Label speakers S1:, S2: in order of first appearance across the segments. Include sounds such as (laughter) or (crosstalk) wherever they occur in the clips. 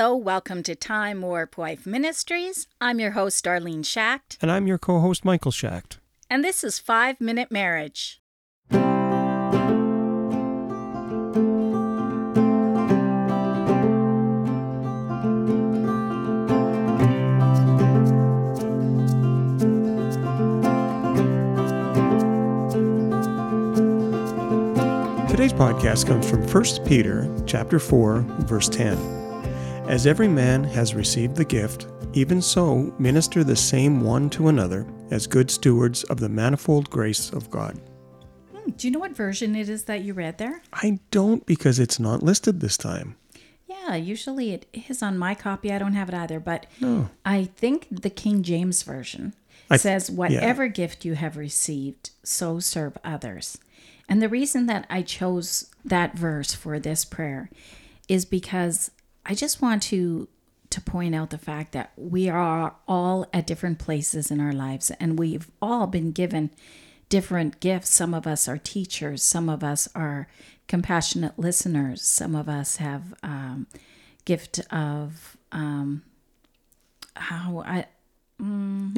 S1: Hello, welcome to Time Warp Wife Ministries. I'm your host, Darlene Schacht,
S2: And I'm your co host, Michael Schacht.
S1: and this is Five Minute Marriage.
S2: Today's podcast comes from 1 Peter chapter 4, verse 10. As every man has received the gift, even so minister the same one to another as good stewards of the manifold grace of God.
S1: Hmm, Do you know what version it is that you read there?
S2: I don't because it's not listed this time.
S1: Yeah, usually it is on my copy. I don't have it either, but
S2: No.
S1: I think the King James Version
S2: I
S1: says, Whatever gift you have received, so serve others. And the reason that I chose that verse for this prayer is because I just want to to point out the fact that we are all at different places in our lives and we've all been given different gifts. Some of us are teachers, some of us are compassionate listeners, some of us have um, gift of um, how I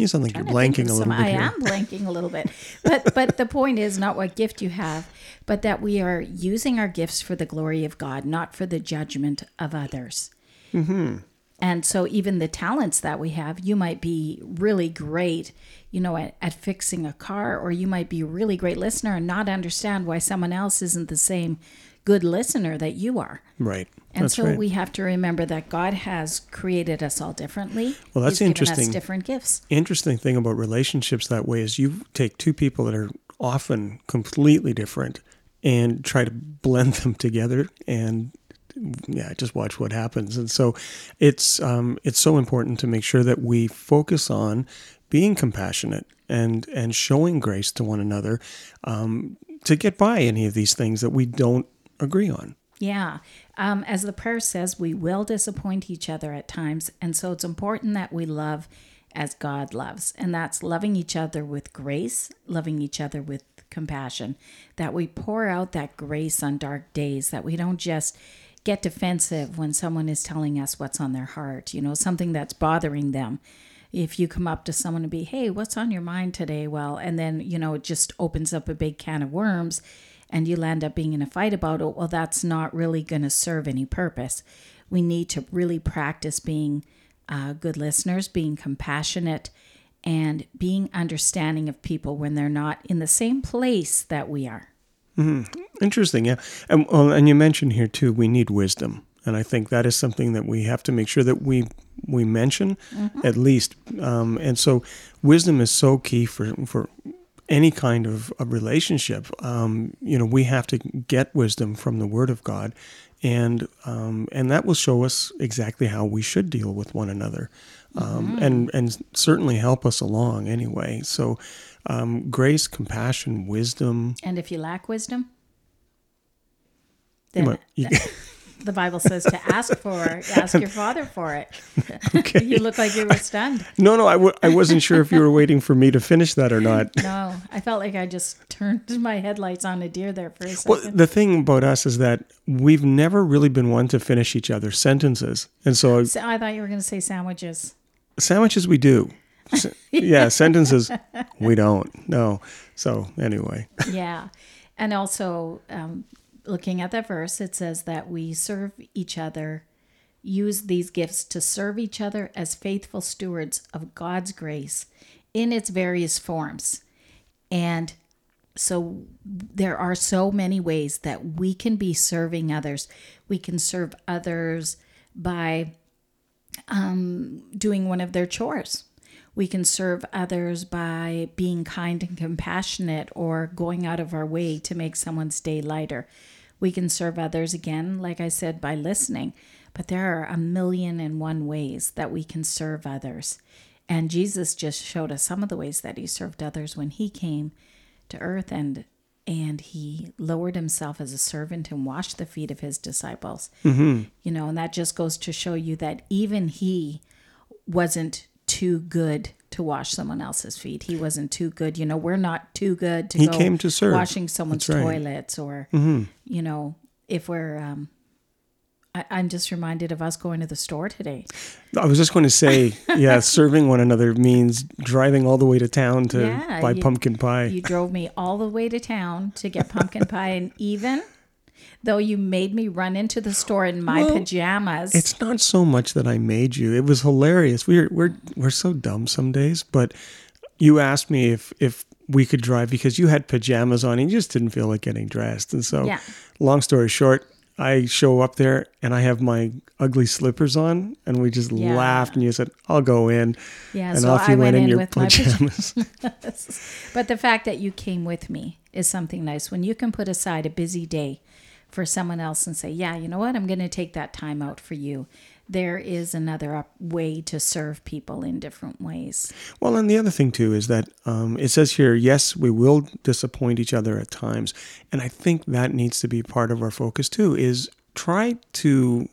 S2: You sound like you're
S1: trying to think
S2: blanking a little bit
S1: I
S2: here.
S1: am blanking a little bit, but but the point is not what gift you have, but that we are using our gifts for the glory of God, not for the judgment of others.
S2: Mm-hmm.
S1: And so, even the talents that we have, you might be really great, you know, at, at fixing a car, or you might be a really great listener and not understand why someone else isn't the same good listener that you are.
S2: Right.
S1: And
S2: that's
S1: so
S2: right.
S1: we have to remember that God has created us all differently.
S2: Well, that's
S1: He's
S2: interesting.
S1: Different gifts.
S2: interesting thing about relationships that way is you take two people that are often completely different and try to blend them together and yeah just watch what happens and so it's um, it's so important to make sure that we focus on being compassionate and and showing grace to one another um, to get by any of these things that we don't agree on
S1: Yeah. Um, as the prayer says, we will disappoint each other at times. And so it's important that we love as God loves. And that's loving each other with grace, loving each other with compassion, that we pour out that grace on dark days, that we don't just get defensive when someone is telling us what's on their heart, you know, something that's bothering them. If you come up to someone and be, hey, what's on your mind today? Well, and then, you know, it just opens up a big can of worms and you'll end up being in a fight about it, well, that's not really going to serve any purpose. We need to really practice being uh, good listeners, being compassionate, and being understanding of people when they're not in the same place that we are.
S2: Interesting, yeah. And well, and you mentioned here too, we need wisdom, and I think that is something that we have to make sure that we we mention at least. Um, and so, wisdom is so key for for any kind of a relationship. Um, you know, we have to get wisdom from the Word of God, and um, and that will show us exactly how we should deal with one another, um, and and certainly help us along anyway. So. Um, grace, compassion, wisdom.
S1: And if you lack wisdom,
S2: You
S1: then
S2: might- you-
S1: the Bible says to ask for ask your father for it. (laughs) you look like you were stunned.
S2: No, no, I w- I wasn't sure if you were waiting for me to finish that or not. (laughs)
S1: No, I felt like I just turned (laughs) my headlights on a deer there for a second.
S2: Well, the thing about us is that we've never really been one to finish each other's sentences. And so
S1: So I thought you were going to say sandwiches.
S2: sandwiches we do. Yeah, sentences we don't. No. So anyway,
S1: yeah. And also, um, looking at that verse, it says that we serve each other, use these gifts to serve each other as faithful stewards of God's grace in its various forms. And so there are so many ways that we can be serving others. We can serve others by um, doing one of their chores. We can serve others by being kind and compassionate or going out of our way to make someone's day lighter. We can serve others again, like I said, by listening. But there are a million and one ways that we can serve others. And Jesus just showed us some of the ways that he served others when he came to earth and and he lowered himself as a servant and washed the feet of his disciples. Mm-hmm. You know, and that just goes to show you that even he wasn't too good to wash someone else's feet. He wasn't too good. You know, we're not too good to
S2: He
S1: go
S2: came to serve.
S1: washing someone's
S2: right. Mm-hmm.
S1: toilets or you know, if we're um I, I'm just reminded of us going to the store today.
S2: I was just going to say, (laughs) yeah, serving one another means driving all the way to town to
S1: Yeah,
S2: buy
S1: you-
S2: pumpkin pie.
S1: You drove me all the way to town to get pumpkin pie, and even though you made me run into the store in my
S2: Well,
S1: pajamas,
S2: It's not so much that I made you. It was hilarious. We're we're we're so dumb some days, but you asked me if if we could drive because you had pajamas on and you just didn't feel like getting dressed. And so
S1: Yeah.
S2: long story short, I show up there and I have my ugly slippers on and we just
S1: Yeah.
S2: laughed and you said, I'll go in.
S1: Yeah,
S2: and
S1: so
S2: off
S1: I
S2: you
S1: went
S2: went in
S1: in
S2: your
S1: my (laughs)
S2: pajamas. (laughs)
S1: But the fact that you came with me is something nice. When you can put aside a busy day for someone else and say, yeah, you know what? I'm going to take that time out for you. There is another way to serve people in different ways.
S2: Well, and the other thing too is that um, it says here, yes, we will disappoint each other at times, and I think that needs to be part of our focus too. Is try to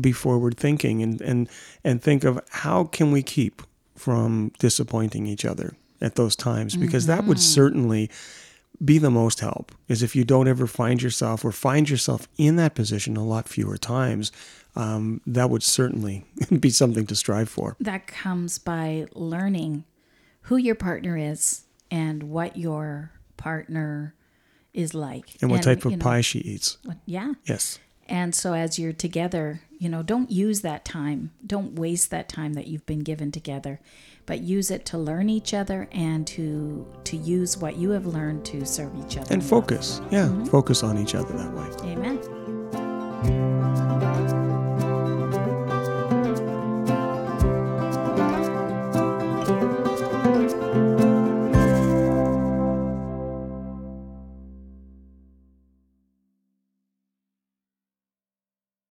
S2: be forward thinking and and and think of how can we keep from disappointing each other at those times because that would certainly be the most help is if you don't ever find yourself or find yourself in that position a lot fewer times um, that would certainly (laughs) be something to strive for
S1: That comes by learning who your partner is and what your partner is like.
S2: and what type of
S1: you know,
S2: pie she eats
S1: what- yeah.
S2: yes
S1: And so as you're together, you know, don't use that time. Don't waste that time that you've been given together, but use it to learn each other and to to use what you have learned to serve each other.
S2: and focus yeah mm-hmm. focus on each other that way
S1: Amen.